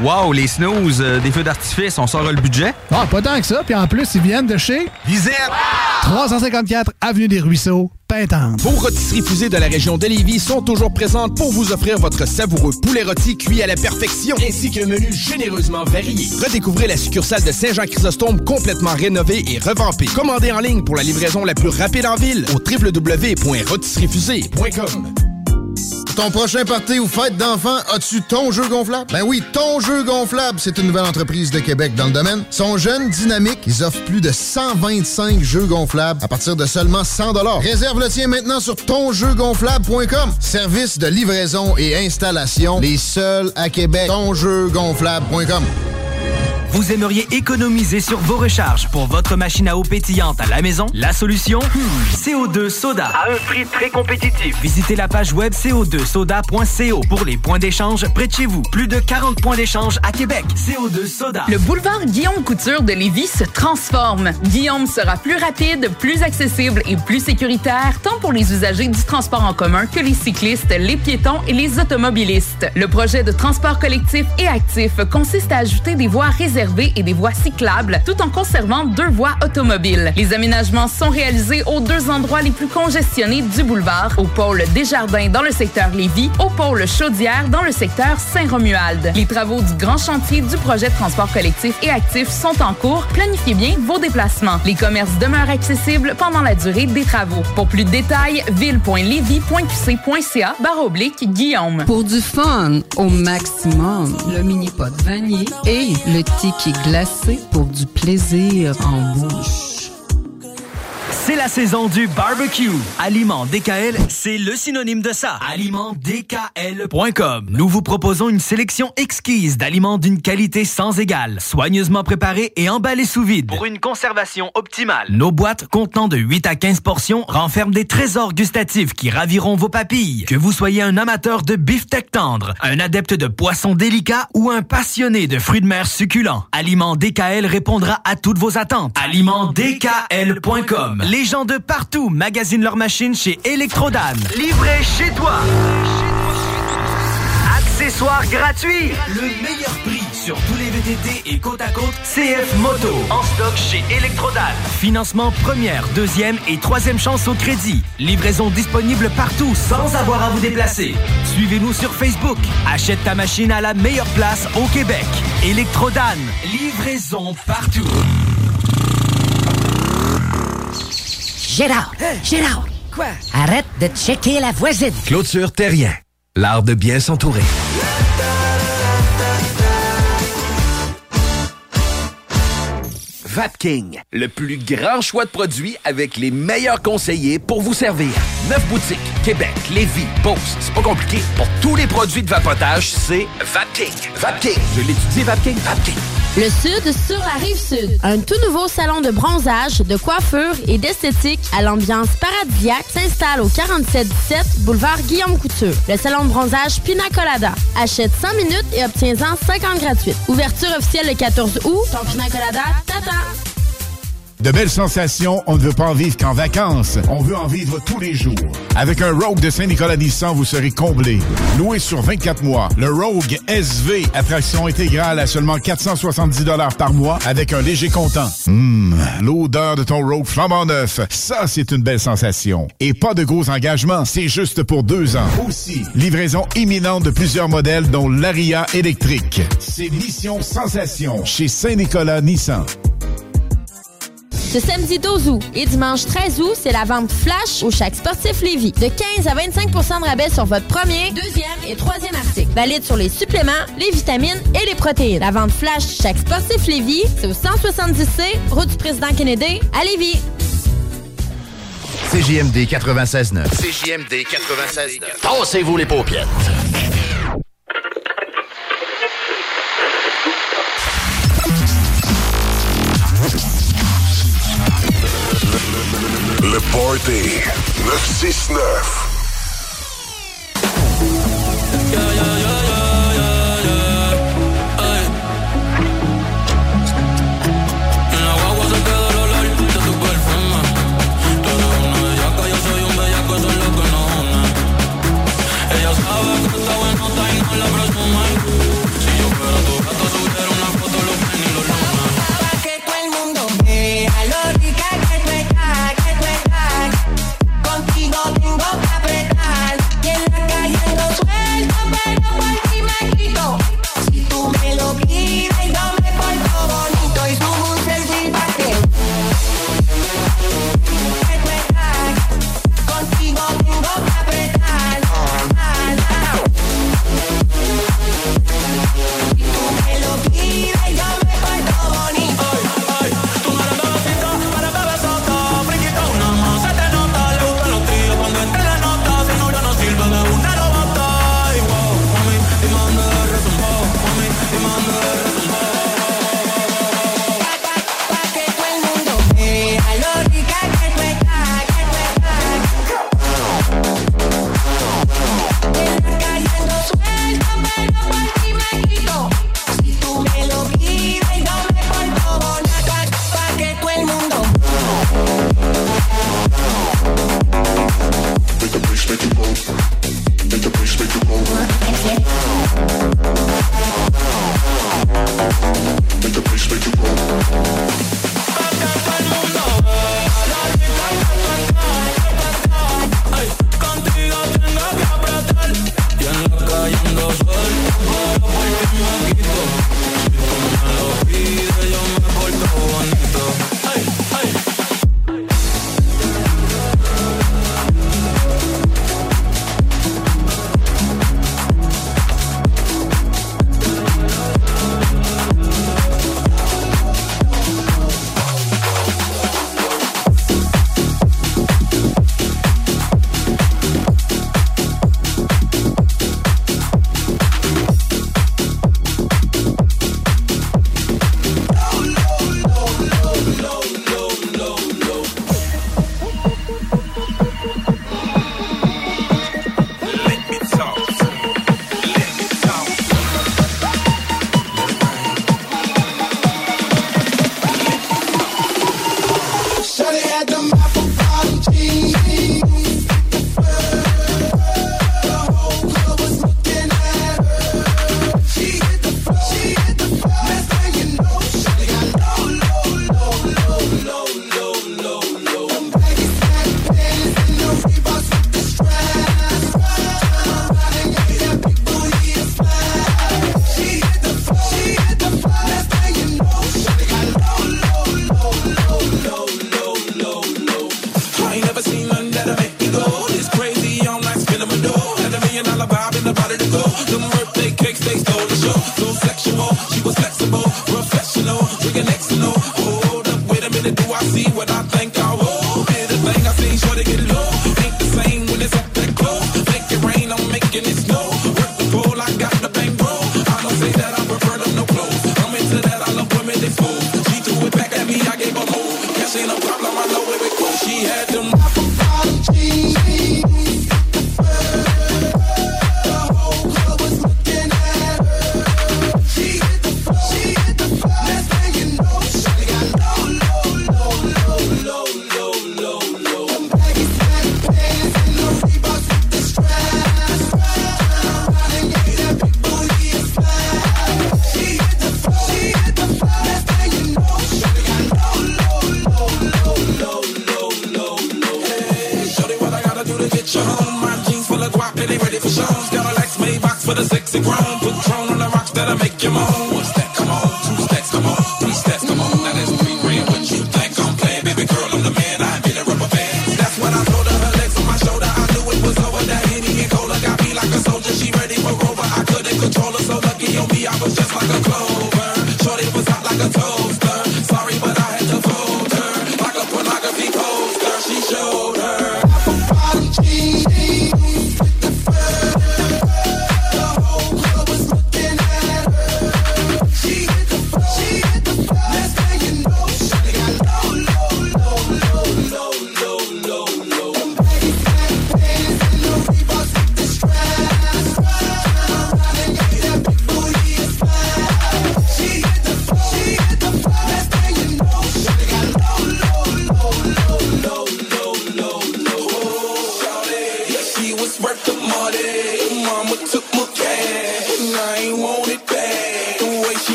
Speaker 36: Wow, les snooze, euh, des feux d'artifice, on sort le budget?
Speaker 28: Ah, pas tant que ça. Puis en plus, ils viennent de chez
Speaker 19: Lisette.
Speaker 28: 354 Avenue des Ruisseaux,
Speaker 19: Vos rôtisseries fusées de la région de Lévis sont toujours présentes pour vous offrir votre savoureux poulet rôti cuit à la perfection, ainsi qu'un menu généreusement varié. Redécouvrez la succursale de Saint-Jean-Chrysostome complètement rénovée et revampée. Commandez en ligne pour la livraison la plus rapide en ville au www.rôtisseriefusée.com.
Speaker 5: Ton prochain party ou fête d'enfants, as-tu ton jeu gonflable? Ben oui, ton jeu gonflable, c'est une nouvelle entreprise de Québec dans le domaine. Ils sont jeunes, dynamiques, ils offrent plus de 125 jeux gonflables à partir de seulement 100 Réserve le tien maintenant sur tonjeugonflable.com. Service de livraison et installation, les seuls à Québec. Tonjeugonflable.com.
Speaker 6: Vous aimeriez économiser sur vos recharges pour votre machine à eau pétillante à la maison? La solution? Hmm, CO2 Soda. À un prix très compétitif. Visitez la page web co2soda.co pour les points d'échange près de chez vous. Plus de 40 points d'échange à Québec. CO2 Soda.
Speaker 37: Le boulevard Guillaume Couture de Lévis se transforme. Guillaume sera plus rapide, plus accessible et plus sécuritaire, tant pour les usagers du transport en commun que les cyclistes, les piétons et les automobilistes. Le projet de transport collectif et actif consiste à ajouter des voies réservées
Speaker 7: et des voies cyclables, tout en conservant deux voies automobiles. Les aménagements sont réalisés aux deux endroits les plus congestionnés du boulevard, au pôle Desjardins dans le secteur Lévis, au pôle Chaudière dans le secteur Saint-Romuald. Les travaux du grand chantier du projet de transport collectif et actif sont en cours. Planifiez bien vos déplacements. Les commerces demeurent accessibles pendant la durée des travaux. Pour plus de détails, ville.levy.qc.ca barre oblique Guillaume.
Speaker 38: Pour du fun au maximum, le mini pot vanier et le tiki glacé pour du plaisir en bouche.
Speaker 6: C'est la saison du barbecue. Aliment DKL, c'est le synonyme de ça. AlimentDKL.com. Nous vous proposons une sélection exquise d'aliments d'une qualité sans égale, soigneusement préparés et emballés sous vide. Pour une conservation optimale. Nos boîtes contenant de 8 à 15 portions renferment des trésors gustatifs qui raviront vos papilles. Que vous soyez un amateur de beefsteak tendre, un adepte de poissons délicats ou un passionné de fruits de mer succulents, Aliment DKL répondra à toutes vos attentes. AlimentDKL.com. Les gens de partout magasinent leurs machines chez Electrodan. Livré chez toi. Accessoires gratuits. Le meilleur prix sur tous les VTT et côte à côte CF Moto. En stock chez Electrodan. Financement première, deuxième et troisième chance au crédit. Livraison disponible partout sans avoir à vous déplacer. Suivez-nous sur Facebook. Achète ta machine à la meilleure place au Québec. Electrodan. Livraison partout.
Speaker 39: Gérard! Gérard! Quoi? Arrête de checker la voisine!
Speaker 8: Clôture Terrien. L'art de bien s'entourer. Vapking, le plus grand choix de produits avec les meilleurs conseillers pour vous servir. Neuf boutiques, Québec, Lévis, Beauce. C'est pas compliqué. Pour tous les produits de vapotage, c'est Vapking. Vapking. Je l'étudie, Vapking. Vapking.
Speaker 4: Le Sud sur la rive Sud. Un tout nouveau salon de bronzage, de coiffure et d'esthétique à l'ambiance paradisiaque s'installe au 4717 boulevard Guillaume Couture. Le salon de bronzage Pina Colada. Achète 100 minutes et obtiens-en 50 gratuites. Ouverture officielle le 14 août. Ton Pina Colada t'attend.
Speaker 9: De belles sensations, on ne veut pas en vivre qu'en vacances. On veut en vivre tous les jours. Avec un Rogue de Saint-Nicolas Nissan, vous serez comblé. Loué sur 24 mois, le Rogue SV, attraction intégrale à seulement 470 par mois avec un léger comptant. Hum, l'odeur de ton Rogue flambant neuf, ça c'est une belle sensation. Et pas de gros engagements, c'est juste pour deux ans. Aussi, livraison imminente de plusieurs modèles dont l'Aria électrique. C'est Mission Sensation chez Saint-Nicolas Nissan.
Speaker 4: Ce samedi 12 août et dimanche 13 août, c'est la vente flash au Chac Sportif Lévis. De 15 à 25% de rabais sur votre premier, deuxième et troisième article. Valide sur les suppléments, les vitamines et les protéines. La vente flash Chac Sportif Lévis, c'est au 170C, route du président Kennedy, à Lévis.
Speaker 3: CJMD 96.9.
Speaker 40: CJMD 96.9.
Speaker 3: Tassez-vous les paupières.
Speaker 41: Le Party 969.
Speaker 1: En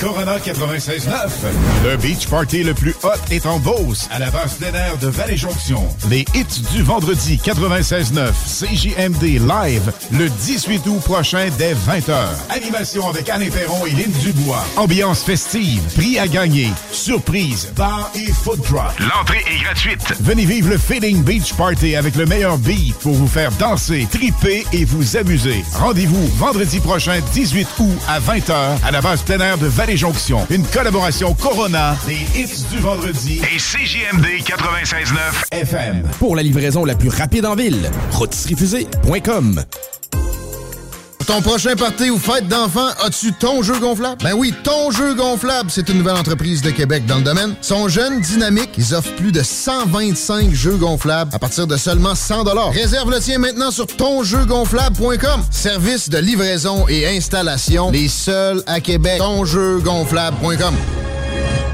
Speaker 9: Corona 96.9. Le Beach Party le plus hot est en Beauce, à la base plein air de Vallée-Jonction. Les hits du vendredi 96.9 CJMD Live le 18 août prochain dès 20h. Animation avec Anne Perron et Lynn Dubois. Ambiance festive, prix à gagner, surprise, bar et food truck.
Speaker 24: L'entrée est gratuite.
Speaker 9: Venez vivre le Feeling Beach Party avec le meilleur beat pour vous faire danser, triper et vous amuser. Rendez-vous vendredi prochain 18 août à 20h à la base plein air de Vallée Jonction. Une collaboration Corona, des hits du vendredi et CJMD 96.9 FM.
Speaker 19: Pour la livraison la plus rapide en ville, rôtisseriefusée.com.
Speaker 5: Ton prochain party ou fête d'enfants, as-tu ton jeu gonflable? Ben oui, ton jeu gonflable, c'est une nouvelle entreprise de Québec dans le domaine. Ils sont jeunes, dynamiques, ils offrent plus de 125 jeux gonflables à partir de seulement 100 Réserve le tien maintenant sur tonjeugonflable.com. Service de livraison et installation, les seuls à Québec. Tonjeugonflable.com.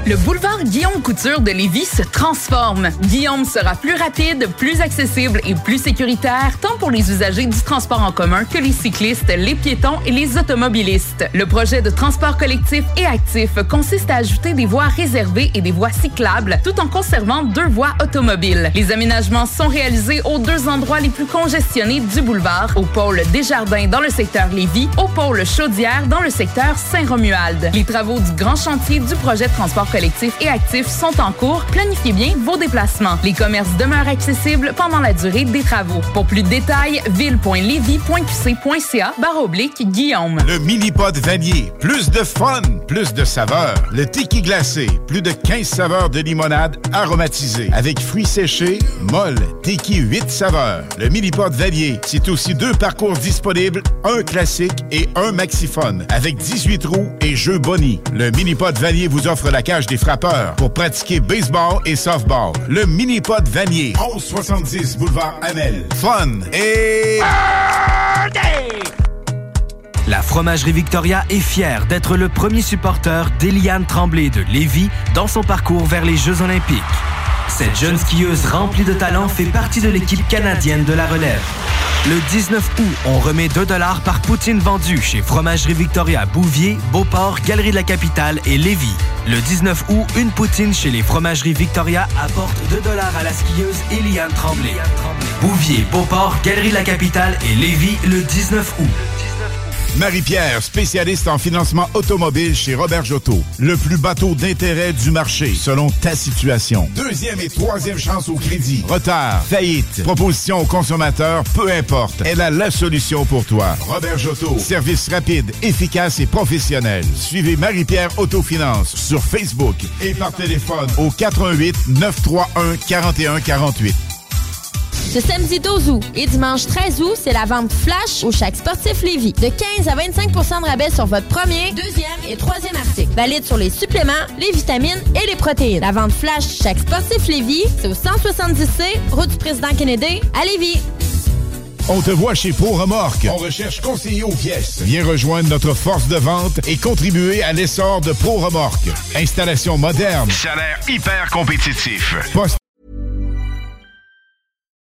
Speaker 7: Le boulevard Guillaume Couture de Lévis se transforme. Guillaume sera plus rapide, plus accessible et plus sécuritaire, tant pour les usagers du transport en commun que les cyclistes, les piétons et les automobilistes. Le projet de transport collectif et actif consiste à ajouter des voies réservées et des voies cyclables, tout en conservant deux voies automobiles. Les aménagements sont réalisés aux deux endroits les plus congestionnés du boulevard, au pôle Desjardins dans le secteur Lévis, au pôle Chaudière dans le secteur Saint-Romuald. Les travaux du grand chantier du projet collectif et actif sont en cours. Planifiez bien vos déplacements. Les commerces demeurent accessibles pendant la durée des travaux. Pour plus de détails, ville.levy.qc.ca barre oblique Guillaume.
Speaker 9: Le mini-pod vanier. Plus de fun, plus de saveurs. Le tiki glacé. Plus de 15 saveurs de limonade aromatisée. Avec fruits séchés, molle, tiki 8 saveurs. Le mini-pod vanier. C'est aussi deux parcours disponibles, un classique et un maxiphone. Avec 18 roues et jeux boni. Le mini-pod vanier vous offre la cage des frappeurs pour pratiquer baseball et softball. Le mini-pod vanier. 1170 boulevard Amel. Fun et...
Speaker 6: La Fromagerie Victoria est fière d'être le premier supporter d'Eliane Tremblay de Lévis dans son parcours vers les Jeux olympiques. Cette jeune skieuse remplie de talent fait partie de l'équipe canadienne de la relève. Le 19 août, on remet 2 par poutine vendue chez Fromagerie Victoria Bouvier, Beauport, Galerie de la Capitale et Lévis. Le 19 août, une poutine chez les Fromageries Victoria apporte 2 à la skieuse Eliane Tremblay. Bouvier, Beauport, Galerie de la Capitale et Lévis le 19 août.
Speaker 9: Marie-Pierre, spécialiste en financement automobile chez Robert Jotto. Le plus bateau d'intérêt du marché, selon ta situation. Deuxième et troisième chance au crédit. Retard, faillite, proposition aux consommateurs, peu importe. Elle a la solution pour toi. Robert Jotto. Service rapide, efficace et professionnel. Suivez Marie-Pierre Autofinance sur Facebook et par téléphone au 88 931 41 48.
Speaker 4: Ce samedi 12 août et dimanche 13 août, c'est la vente flash au Chac Sportif Lévis. De 15 à 25% de rabais sur votre premier, deuxième et troisième article. Valide sur les suppléments, les vitamines et les protéines. La vente flash Chac Sportif Lévis, c'est au 170C, route du président Kennedy, à Lévis.
Speaker 9: On te voit chez Pro Remorque. On recherche conseiller aux pièces. Viens rejoindre notre force de vente et contribuer à l'essor de Pro Remorque. Installation moderne.
Speaker 42: Salaire hyper compétitif.
Speaker 9: Poste